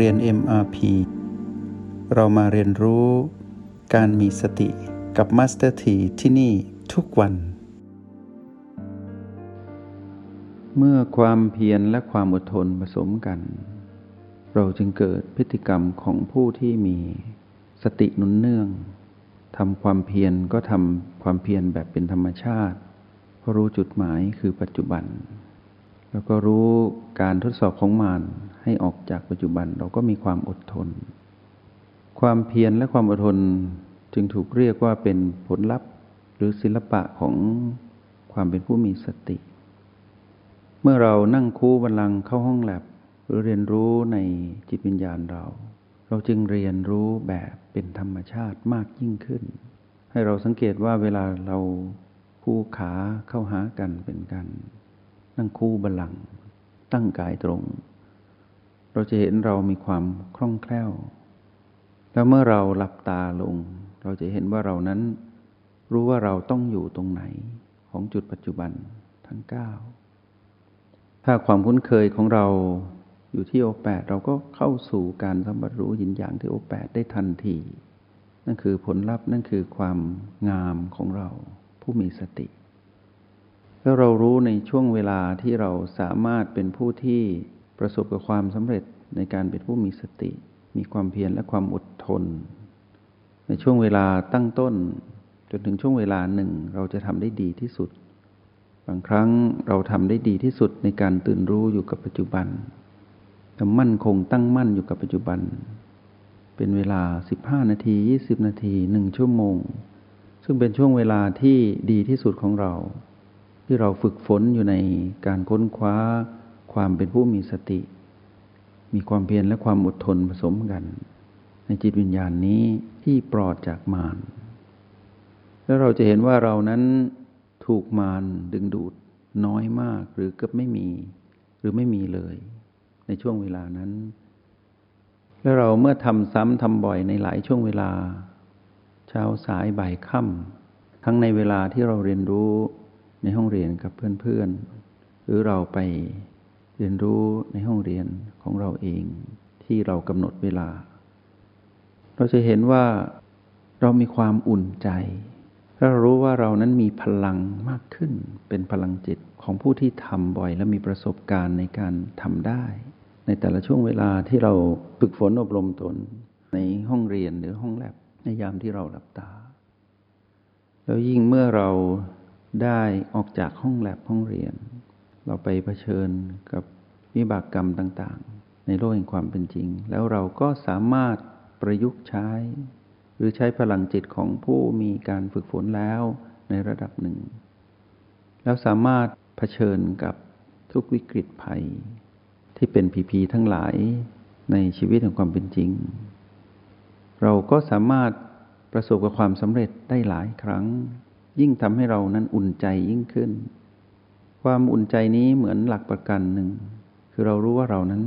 เรียน MRP เรามาเรียนรู้การมีสติกับ Master T ที่ที่นี่ทุกวัน เมื่อความเพียรและความอดทนผสมกัน เราจึงเกิดพฤติกรรมของผู้ที่มีสตินุนเนื่องทำความเพียรก็ทำความเพียรแบบเป็นธรรมชาติเพราะรู้จุดหมายคือปัจจุบัน แล้วก็รู้การทดสอบของมารให้ออกจากปัจจุบัน เราก็มีความอดทน ความเพียรและความอดทนจึงถูกเรียกว่าเป็นผลลัพธ์หรือศิลปะของความเป็นผู้มีสติ เมื่อเรานั่งคูบัลลังเข้าห้องแลบหรือเรียนรู้ในจิตวิญญาณเรา เราจึงเรียนรู้แบบเป็นธรรมชาติมากยิ่งขึ้น ให้เราสังเกตว่าเวลาเราคู่ขาเข้าหากันเป็นกัน นั่งคู่บัลลังตั้งกายตรง เราจะเห็นเรามีความคล่องแคล่ว แล้วเมื่อเราหลับตาลง เราจะเห็นว่าเรานั้น รู้ว่าเราต้องอยู่ตรงไหนของจุดปัจจุบันทั้งเก้าถ้าความคุ้นเคยของเราอยู่ที่โอแปดเราก็เข้าสู่การสัมผัสรู้ยินอย่างที่โอแปดได้ทันที นั่นคือผลลัพธ์นั่นคือความงามของเราผู้มีสติ แล้วเรารู้ในช่วงเวลาที่เราสามารถเป็นผู้ที่ประสบกับความสำเร็จในการเป็นผู้มีสติ มีความเพียรและความอดทน ในช่วงเวลาตั้งต้น จนถึงช่วงเวลาหนึ่งเราจะทำได้ดีที่สุด บางครั้งเราทำได้ดีที่สุดในการตื่นรู้อยู่กับปัจจุบันแต่มั่นคงตั้งมั่นอยู่กับปัจจุบัน เป็นเวลา 15 นาที 20 นาทีหนึ่งชั่วโมง ซึ่งเป็นช่วงเวลาที่ดีที่สุดของเรา ที่เราฝึกฝนอยู่ในการค้นคว้าความเป็นผู้มีสติ มีความเพียรและความอดทนผสมกัน ในจิตวิญญาณนี้ที่ปลอดจากมารแล้วเราจะเห็นว่าเรานั้นถูกมารดึงดูดน้อยมากหรือเกือบไม่มีหรือไม่มีเลย ในช่วงเวลานั้น แล้วเราเมื่อทำซ้ำทำบ่อยในหลายช่วงเวลา เช้าสายบ่ายค่ำทั้งในเวลาที่เราเรียนรู้ ในห้องเรียนกับเพื่อนๆ หรือเราไปเรียนรู้ในห้องเรียนของเราเองที่เรากำหนดเวลา เราจะเห็นว่าเรามีความอุ่นใจเรารู้ว่าเรานั้นมีพลังมากขึ้น เป็นพลังจิตของผู้ที่ทำบ่อย และมีประสบการณ์ในการทำได้ ในแต่ละช่วงเวลาที่เราฝึกฝนอบรมตน ในห้องเรียนหรือห้องแลบในยามที่เราหลับตา แล้วยิ่งเมื่อเรา ได้ออกจากห้องแลบห้องเรียน เราไปเผชิญกับวิบากกรรมต่างๆ ในโลกแห่งความเป็นจริง แล้วเราก็สามารถประยุกต์ใช้ หรือใช้พลังจิตของผู้มีการฝึกฝนแล้วในระดับหนึ่ง แล้วสามารถเผชิญกับทุกวิกฤตภัย ที่เป็นผีผีทั้งหลายในชีวิตของความเป็นจริง เราก็สามารถประสบกับความสำเร็จได้หลายครั้ง ยิ่งทำให้เรานั้นอุ่นใจยิ่งขึ้น ความอุ่นใจนี้เหมือนหลักประกันหนึ่ง คือเรารู้ว่าเรานั้น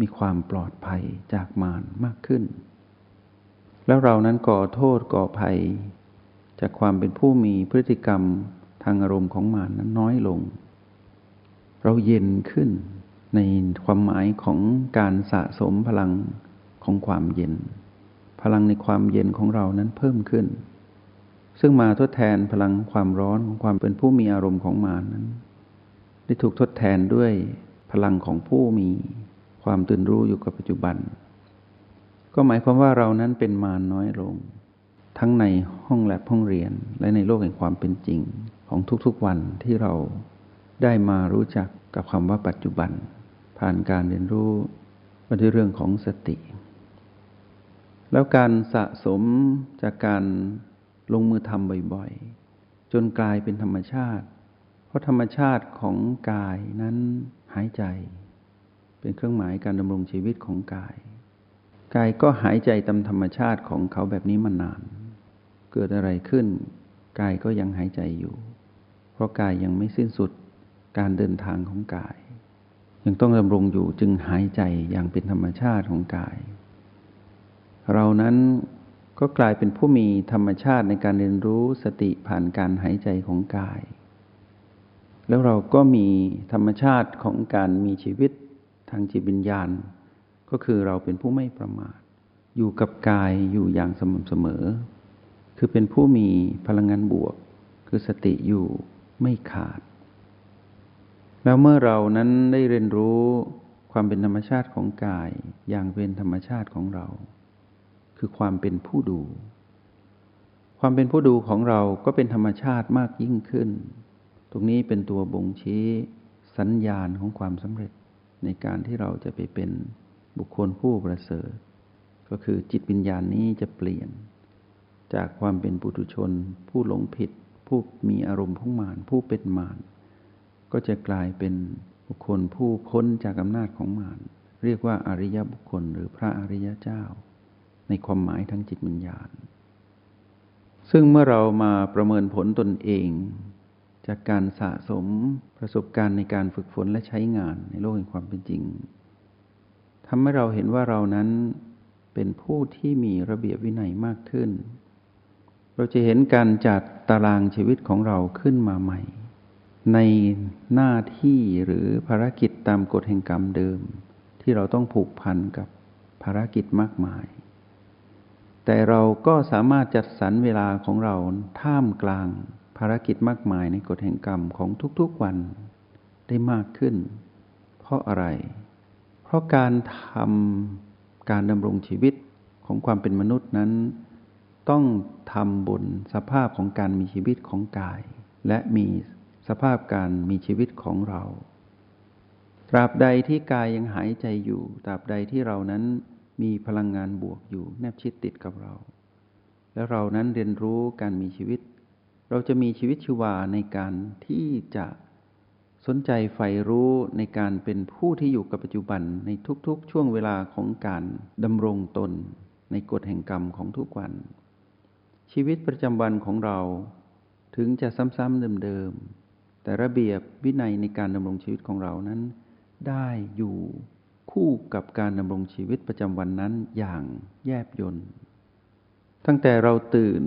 มีความปลอดภัยจากมารมากขึ้น แล้วเรานั้นก่อโทษก่อภัย จากความเป็นผู้มีพฤติกรรมทางอารมณ์ของมารนั้นน้อยลง เราเย็นขึ้นในความหมายของการสะสมพลังของความเย็น พลังในความเย็นของเรานั้นเพิ่มขึ้น ซึ่งมาทดแทนพลังความร้อนของความเป็นผู้มีอารมณ์ของมารนั้น ได้ถูกทดแทนด้วยพลังของผู้มีความตื่นรู้อยู่กับปัจจุบัน ก็หมายความว่าเรานั้นเป็นมารน้อยลง ทั้งในห้องแลบห้องเรียนและในโลกแห่งความเป็นจริงของทุกๆวันที่เราได้มารู้จักกับคำว่าปัจจุบัน ผ่านการเรียนรู้มาด้วยเรื่องของสติ แล้วการสะสมจากการ ลงมือทำบ่อยๆ จนกลายเป็นธรรมชาติ เพราะธรรมชาติของกายนั้นหายใจ เป็นเครื่องหมายการดำรงชีวิตของกาย กายก็หายใจตามธรรมชาติของเขาแบบนี้มานาน เกิดอะไรขึ้น กายก็ยังหายใจอยู่ เพราะกายยังไม่สิ้นสุดการเดินทางของกาย ยังต้องดำรงอยู่จึงหายใจอย่างเป็นธรรมชาติของกาย เรานั้น ก็กลายเป็นผู้มีธรรมชาติในการเรียนรู้สติผ่านการหายใจของกาย แล้วเราก็มีธรรมชาติของการมีชีวิตทางจิตวิญญาณ ก็คือเราเป็นผู้ไม่ประมาท อยู่กับกายอยู่อย่างสม่ำเสมอ คือเป็นผู้มีพลังงานบวก คือสติอยู่ไม่ขาด แล้วเมื่อเรานั้นได้เรียนรู้ความเป็นธรรมชาติของกายอย่างเป็นธรรมชาติของเรา คือความเป็นผู้ดู ความเป็นผู้ดูของเราก็เป็นธรรมชาติมากยิ่งขึ้น ตรงนี้เป็นตัวบ่งชี้สัญญาณของความสำเร็จในการที่เราจะไปเป็นบุคคลผู้ประเสริฐ ก็คือจิตวิญญาณนี้จะเปลี่ยน จากความเป็นปุถุชน ผู้หลงผิด ผู้มีอารมณ์ของมารผู้เป็นมารก็จะกลายเป็นบุคคลผู้พ้นจากอำนาจของมารเรียกว่าอริยบุคคลหรือพระอริยเจ้า ในความหมายทางจิตวิญญาณ ซึ่งเมื่อเรามาประเมินผลตนเอง จากการสะสมประสบการณ์ในการฝึกฝนและใช้งานในโลกแห่งความเป็นจริงทำให้เราเห็นว่าเรานั้นเป็นผู้ที่มีระเบียบวินัยมากขึ้น เราจะเห็นการจัดตารางชีวิตของเราขึ้นมาใหม่ ในหน้าที่หรือภารกิจตามกฎแห่งกรรมเดิม ที่เราต้องผูกพันกับภารกิจมากมาย แต่เราก็สามารถจัดสรรเวลาของเราท่ามกลางภารกิจมากมายในกฎแห่งกรรมของทุกๆวันได้มากขึ้น เพราะอะไร เพราะการทำการดำรงชีวิตของความเป็นมนุษย์นั้น ต้องทำบนสภาพของการมีชีวิตของกาย และมีสภาพการมีชีวิตของเรา ตราบใดที่กายยังหายใจอยู่ ตราบใดที่เรานั้น มีพลังงานบวกอยู่แนบชิดติดกับเรา แล้วเรานั้นเรียนรู้การมีชีวิต เราจะมีชีวิตชีวาในการที่จะสนใจใฝ่รู้ในการเป็นผู้ที่อยู่กับปัจจุบันในทุกๆ ช่วงเวลาของการดำรงตนในกฎแห่งกรรมของทุกวัน ชีวิตประจำวันของเราถึงจะซ้ำๆเดิมๆแต่ระเบียบวินัยในการดำรงชีวิตของเรานั้น ได้อยู่ คู่กับการดำรงชีวิตประจำวันนั้นอย่างแยบยนต์ตั้งแต่เราตื่น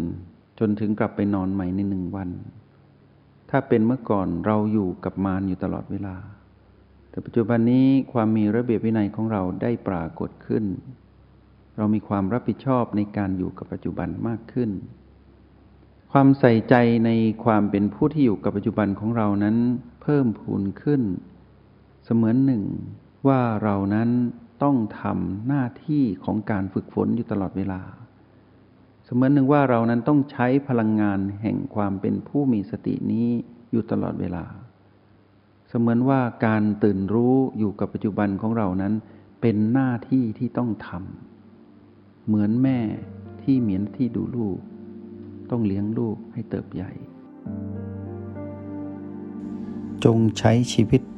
จนถึงกลับไปนอนใหม่ในหนึ่งวัน ถ้าเป็นเมื่อก่อนเราอยู่กับมารอยู่ตลอดเวลา แต่ปัจจุบันนี้ความมีระเบียบวินัยของเราได้ปรากฏขึ้น เรามีความรับผิดชอบในการอยู่กับปัจจุบันมากขึ้น ความใส่ใจในความเป็นผู้ที่อยู่กับปัจจุบันของเรานั้นเพิ่มพูนขึ้น เสมือนหนึ่ง ว่าเรานั้นต้องทำหน้าที่ของการฝึกฝนอยู่ตลอดเวลา เสมือนหนึ่งว่าเรานั้นต้องใช้พลังงานแห่งความเป็นผู้มีสตินี้อยู่ตลอดเวลา เสมือนว่าการตื่นรู้อยู่กับปัจจุบันของเรานั้น เป็นหน้าที่ที่ต้องทำเหมือนแม่ที่เหมียนที่ดูลูก ต้องเลี้ยงลูกให้เติบใหญ่ จงใช้ชีวิต